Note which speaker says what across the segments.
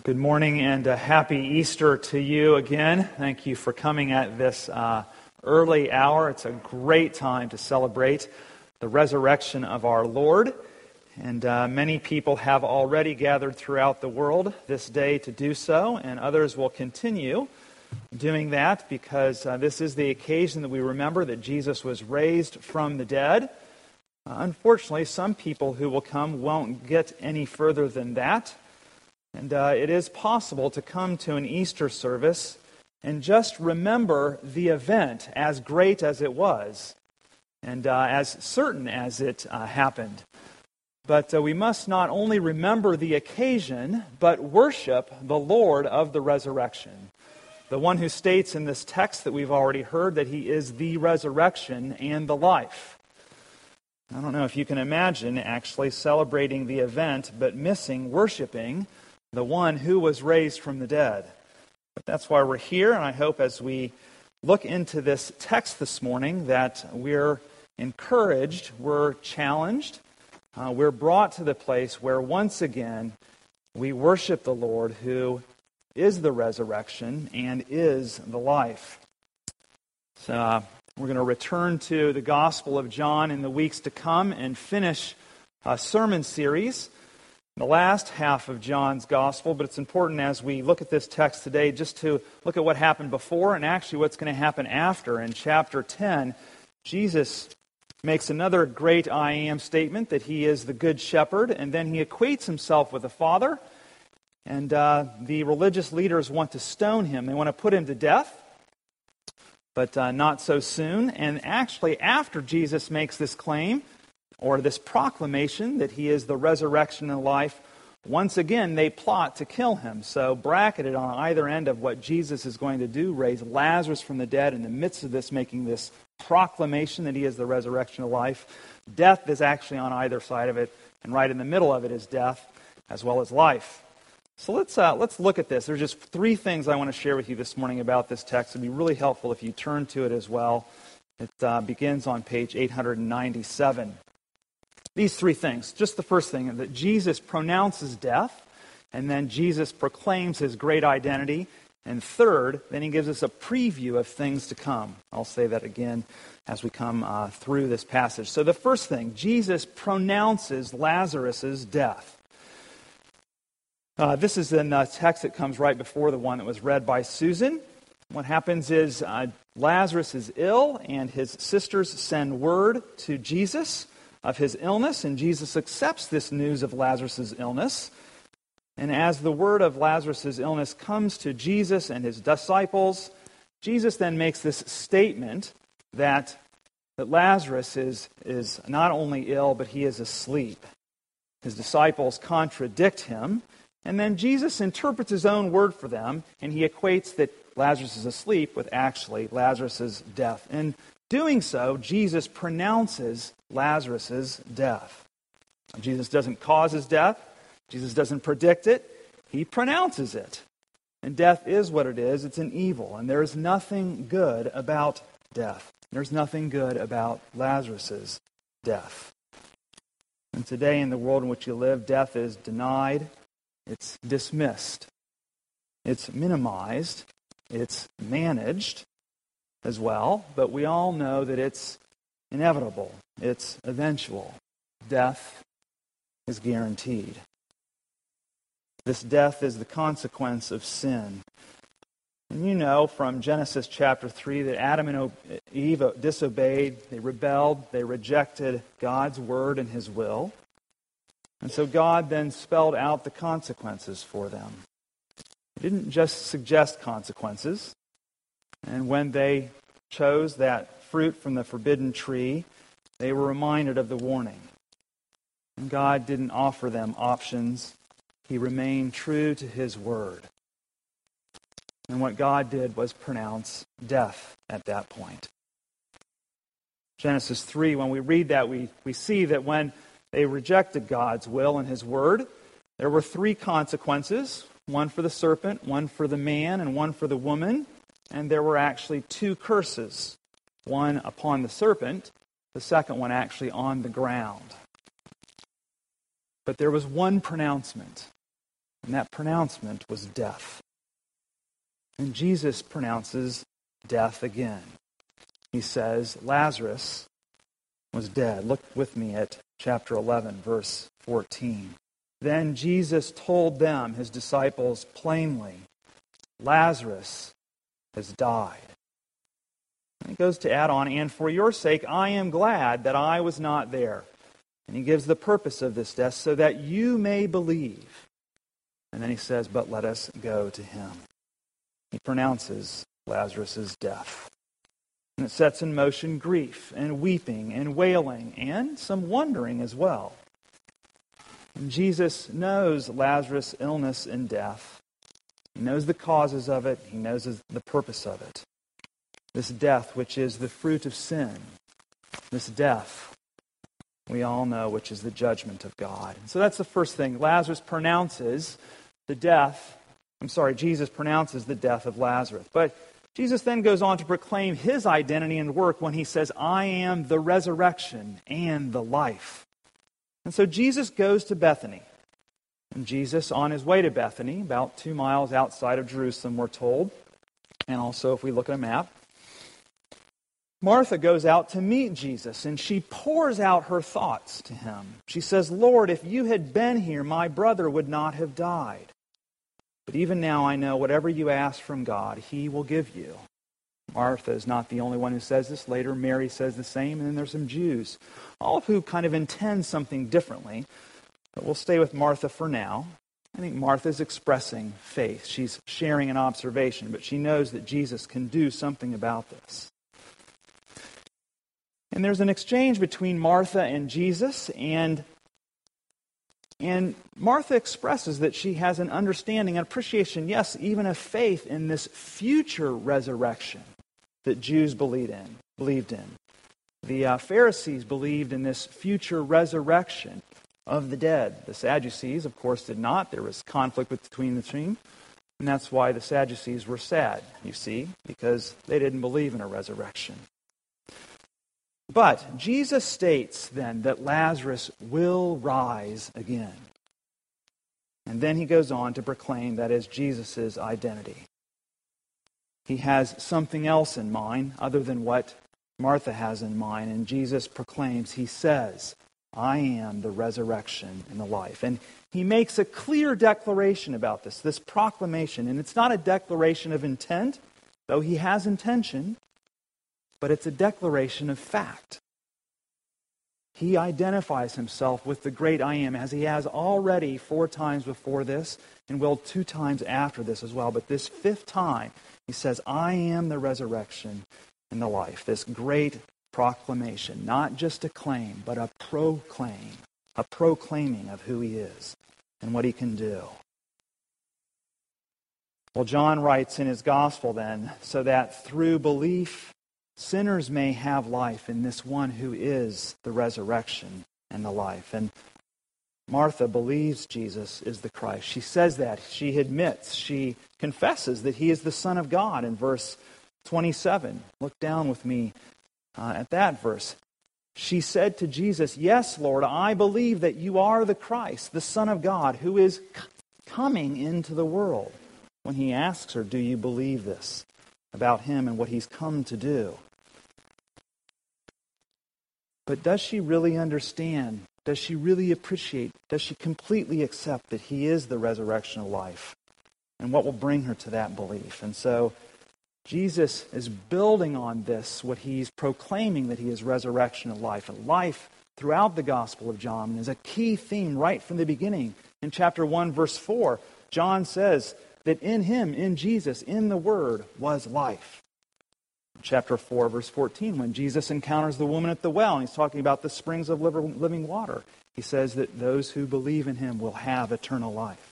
Speaker 1: Good morning and a happy Easter to you again. Thank you for coming at this uh, early hour. It's a great time to celebrate the resurrection of our Lord. And uh, many people have already gathered throughout the world this day to do so, and others will continue doing that because uh, this is the occasion that we remember that Jesus was raised from the dead. Uh, unfortunately, some people who will come won't get any further than that. And uh, it is possible to come to an Easter service and just remember the event as great as it was and uh, as certain as it uh, happened. But uh, we must not only remember the occasion, but worship the Lord of the resurrection. The one who states in this text that we've already heard that he is the resurrection and the life. I don't know if you can imagine actually celebrating the event but missing worshiping the one who was raised from the dead. But that's why we're here, and I hope as we look into this text this morning that we're encouraged, we're challenged, uh, we're brought to the place where once again we worship the Lord who is the resurrection and is the life. So uh, we're going to return to the Gospel of John in the weeks to come and finish a sermon series the last half of John's gospel, but it's important as we look at this text today just to look at what happened before and actually what's going to happen after. In chapter 10, Jesus makes another great I am statement that he is the good shepherd, and then he equates himself with the Father. And uh, the religious leaders want to stone him, they want to put him to death, but uh, not so soon. And actually, after Jesus makes this claim, or this proclamation that he is the resurrection and life, once again they plot to kill him. So, bracketed on either end of what Jesus is going to do, raise Lazarus from the dead in the midst of this, making this proclamation that he is the resurrection of life. Death is actually on either side of it, and right in the middle of it is death as well as life. So let's, uh, let's look at this. There's just three things I want to share with you this morning about this text. It would be really helpful if you turn to it as well. It uh, begins on page 897 these three things. Just the first thing that Jesus pronounces death, and then Jesus proclaims his great identity. And third, then he gives us a preview of things to come. I'll say that again as we come uh, through this passage. So, the first thing, Jesus pronounces Lazarus' death. Uh, this is in a text that comes right before the one that was read by Susan. What happens is uh, Lazarus is ill, and his sisters send word to Jesus of his illness, and Jesus accepts this news of Lazarus' illness. And as the word of Lazarus' illness comes to Jesus and his disciples, Jesus then makes this statement that, that Lazarus is, is not only ill, but he is asleep. His disciples contradict him, and then Jesus interprets his own word for them, and he equates that Lazarus is asleep with actually Lazarus' death. And doing so, Jesus pronounces Lazarus' death. Jesus doesn't cause his death, Jesus doesn't predict it, he pronounces it. And death is what it is it's an evil, and there is nothing good about death. There's nothing good about Lazarus' death. And today, in the world in which you live, death is denied, it's dismissed, it's minimized, it's managed, as well, but we all know that it's inevitable, it's eventual. Death is guaranteed. This death is the consequence of sin. And you know from Genesis chapter 3 that Adam and Eve disobeyed, they rebelled, they rejected God's word and his will. And so God then spelled out the consequences for them. He didn't just suggest consequences, and when they chose that fruit from the forbidden tree, they were reminded of the warning. And God didn't offer them options, He remained true to His word. And what God did was pronounce death at that point. Genesis 3, when we read that, we, we see that when they rejected God's will and His word, there were three consequences one for the serpent, one for the man, and one for the woman and there were actually two curses one upon the serpent, the second one actually on the ground. But there was one pronouncement. And that pronouncement was death. And Jesus pronounces death again. He says, Lazarus was dead. Look with me at chapter 11, verse 14. Then Jesus told them, his disciples, plainly, Lazarus has died. And he goes to add on, and for your sake I am glad that I was not there. And he gives the purpose of this death so that you may believe. And then he says, But let us go to him. He pronounces Lazarus' death. And it sets in motion grief and weeping and wailing and some wondering as well. And Jesus knows Lazarus' illness and death. He knows the causes of it, he knows the purpose of it. This death, which is the fruit of sin, this death, we all know, which is the judgment of God. So that's the first thing. Lazarus pronounces the death, I'm sorry, Jesus pronounces the death of Lazarus. But Jesus then goes on to proclaim his identity and work when he says, I am the resurrection and the life. And so Jesus goes to Bethany. And Jesus, on his way to Bethany, about two miles outside of Jerusalem, we're told, and also if we look at a map, Martha goes out to meet Jesus and she pours out her thoughts to him. She says, Lord, if you had been here, my brother would not have died. But even now I know whatever you ask from God, he will give you. Martha is not the only one who says this. Later, Mary says the same, and then there's some Jews, all of who kind of intend something differently. But we'll stay with Martha for now. I think Martha is expressing faith. She's sharing an observation, but she knows that Jesus can do something about this. And there's an exchange between Martha and Jesus, and and Martha expresses that she has an understanding an appreciation, yes, even a faith in this future resurrection that Jews believed in. Believed in. The uh, Pharisees believed in this future resurrection of the dead. The Sadducees, of course, did not. There was conflict between the two. And that's why the Sadducees were sad, you see, because they didn't believe in a resurrection. But Jesus states then that Lazarus will rise again. And then he goes on to proclaim that is Jesus' identity. He has something else in mind other than what Martha has in mind. And Jesus proclaims, He says, I am the resurrection and the life. And he makes a clear declaration about this, this proclamation. And it's not a declaration of intent, though he has intention but it's a declaration of fact. He identifies himself with the great I am, as he has already four times before this, and will two times after this as well. But this fifth time, he says, I am the resurrection and the life. This great proclamation, not just a claim, but a proclaim, a proclaiming of who he is and what he can do. Well, John writes in his gospel then, so that through belief sinners may have life in this one who is the resurrection and the life. And Martha believes Jesus is the Christ. She says that. She admits, she confesses that he is the Son of God in verse 27. Look down with me uh, at that verse. She said to Jesus, Yes, Lord, I believe that you are the Christ, the Son of God, who is c- coming into the world. When he asks her, Do you believe this about him and what he's come to do? But does she really understand? Does she really appreciate? Does she completely accept that he is the resurrection of life? And what will bring her to that belief? And so Jesus is building on this, what he's proclaiming that he is resurrection of life. And life throughout the Gospel of John is a key theme right from the beginning. In chapter 1, verse 4, John says that in him, in Jesus, in the Word, was life chapter 4, verse 14, when Jesus encounters the woman at the well, and he's talking about the springs of living water. He says that those who believe in him will have eternal life.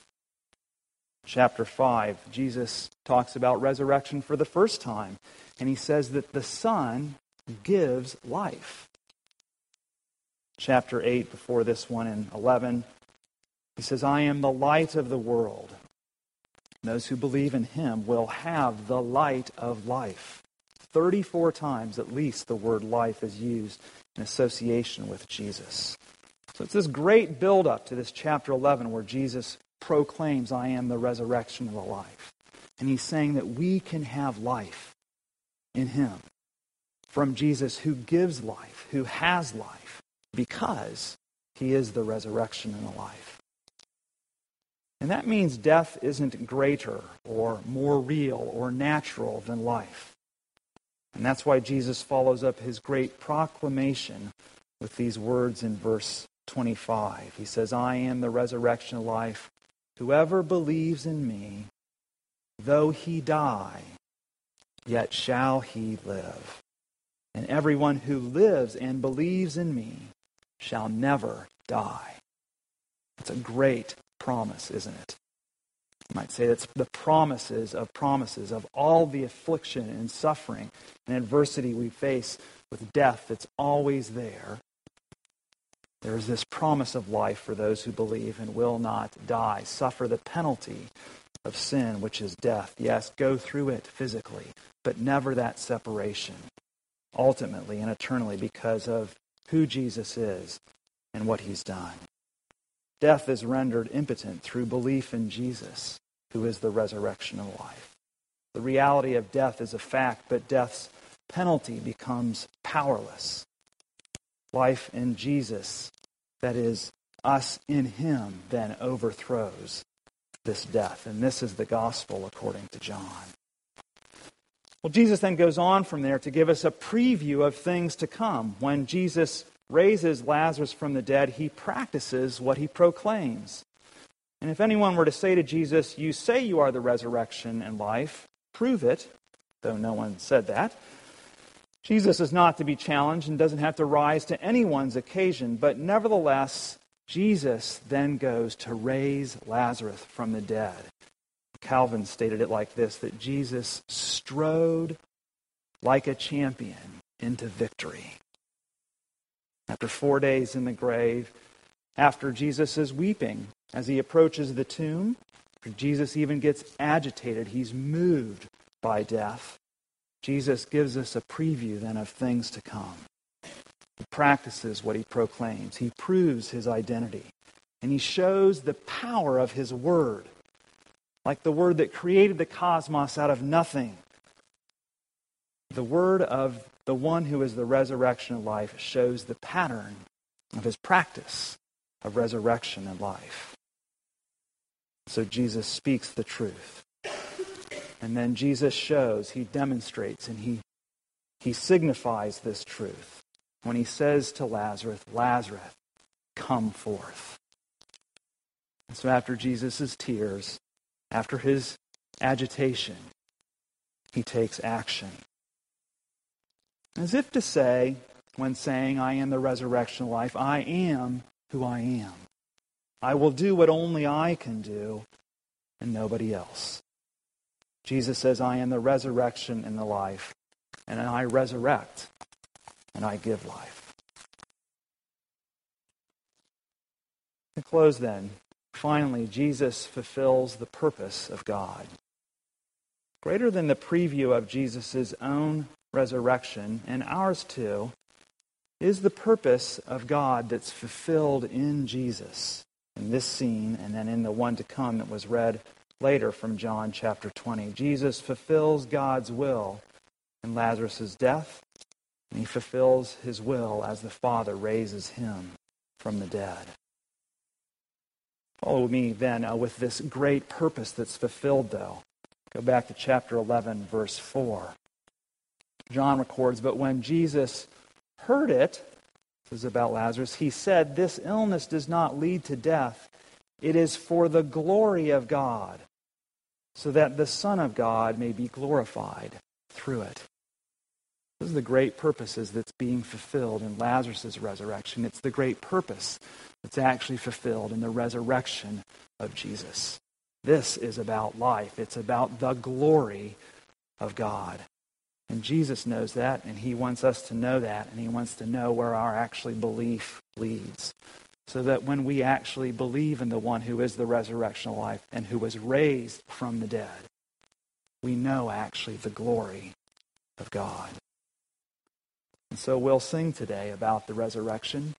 Speaker 1: Chapter 5, Jesus talks about resurrection for the first time, and he says that the Son gives life. Chapter 8, before this one in 11, he says, I am the light of the world. Those who believe in him will have the light of life. 34 times at least the word life is used in association with Jesus. So it's this great build-up to this chapter 11 where Jesus proclaims, I am the resurrection of the life. And he's saying that we can have life in him from Jesus who gives life, who has life, because he is the resurrection and the life. And that means death isn't greater or more real or natural than life. And that's why Jesus follows up his great proclamation with these words in verse 25. He says, I am the resurrection of life. Whoever believes in me, though he die, yet shall he live. And everyone who lives and believes in me shall never die. It's a great promise, isn't it? You might say that's the promises of promises of all the affliction and suffering and adversity we face with death that's always there. There is this promise of life for those who believe and will not die, suffer the penalty of sin, which is death. Yes, go through it physically, but never that separation, ultimately and eternally, because of who Jesus is and what he's done. Death is rendered impotent through belief in Jesus, who is the resurrection of life. The reality of death is a fact, but death's penalty becomes powerless. Life in Jesus, that is, us in him, then overthrows this death. And this is the gospel according to John. Well, Jesus then goes on from there to give us a preview of things to come. When Jesus raises Lazarus from the dead, he practices what he proclaims. And if anyone were to say to Jesus, You say you are the resurrection and life, prove it, though no one said that. Jesus is not to be challenged and doesn't have to rise to anyone's occasion, but nevertheless, Jesus then goes to raise Lazarus from the dead. Calvin stated it like this that Jesus strode like a champion into victory after four days in the grave, after Jesus is weeping as he approaches the tomb. Jesus even gets agitated. He's moved by death. Jesus gives us a preview then of things to come. He practices what he proclaims, he proves his identity, and he shows the power of his word. Like the word that created the cosmos out of nothing. The word of the one who is the resurrection of life shows the pattern of his practice of resurrection and life. So Jesus speaks the truth. And then Jesus shows, he demonstrates, and he, he signifies this truth when he says to Lazarus, Lazarus, come forth. And so after Jesus' tears, after his agitation, he takes action. As if to say, when saying, I am the resurrection life, I am who I am. I will do what only I can do and nobody else. Jesus says, I am the resurrection and the life, and I resurrect and I give life. To close then, finally, Jesus fulfills the purpose of God. Greater than the preview of Jesus' own resurrection, and ours too, is the purpose of God that's fulfilled in Jesus in this scene and then in the one to come that was read later from John chapter 20. Jesus fulfills God's will in Lazarus' death, and he fulfills his will as the Father raises him from the dead. Follow me then uh, with this great purpose that's fulfilled, though. Go back to chapter 11, verse 4. John records, but when Jesus heard it, this is about Lazarus, he said, This illness does not lead to death. It is for the glory of God, so that the Son of God may be glorified through it. This is the great purposes that's being fulfilled in Lazarus' resurrection. It's the great purpose that's actually fulfilled in the resurrection of Jesus. This is about life. It's about the glory of God. And Jesus knows that, and he wants us to know that, and he wants to know where our actually belief leads. So that when we actually believe in the one who is the resurrection of life and who was raised from the dead, we know actually the glory of God. And so we'll sing today about the resurrection,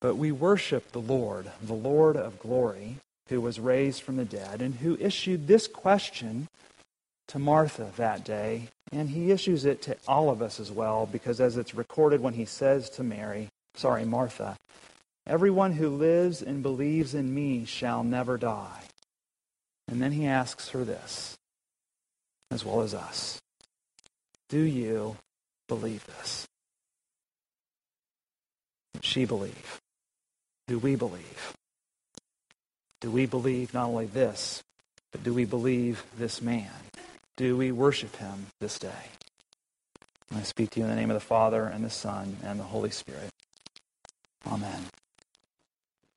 Speaker 1: but we worship the Lord, the Lord of glory, who was raised from the dead, and who issued this question to Martha that day, and he issues it to all of us as well, because as it's recorded when he says to Mary, sorry, Martha, everyone who lives and believes in me shall never die. And then he asks her this, as well as us Do you believe this? She believe. Do we believe? Do we believe not only this, but do we believe this man? Do we worship him this day? I speak to you in the name of the Father, and the Son, and the Holy Spirit. Amen.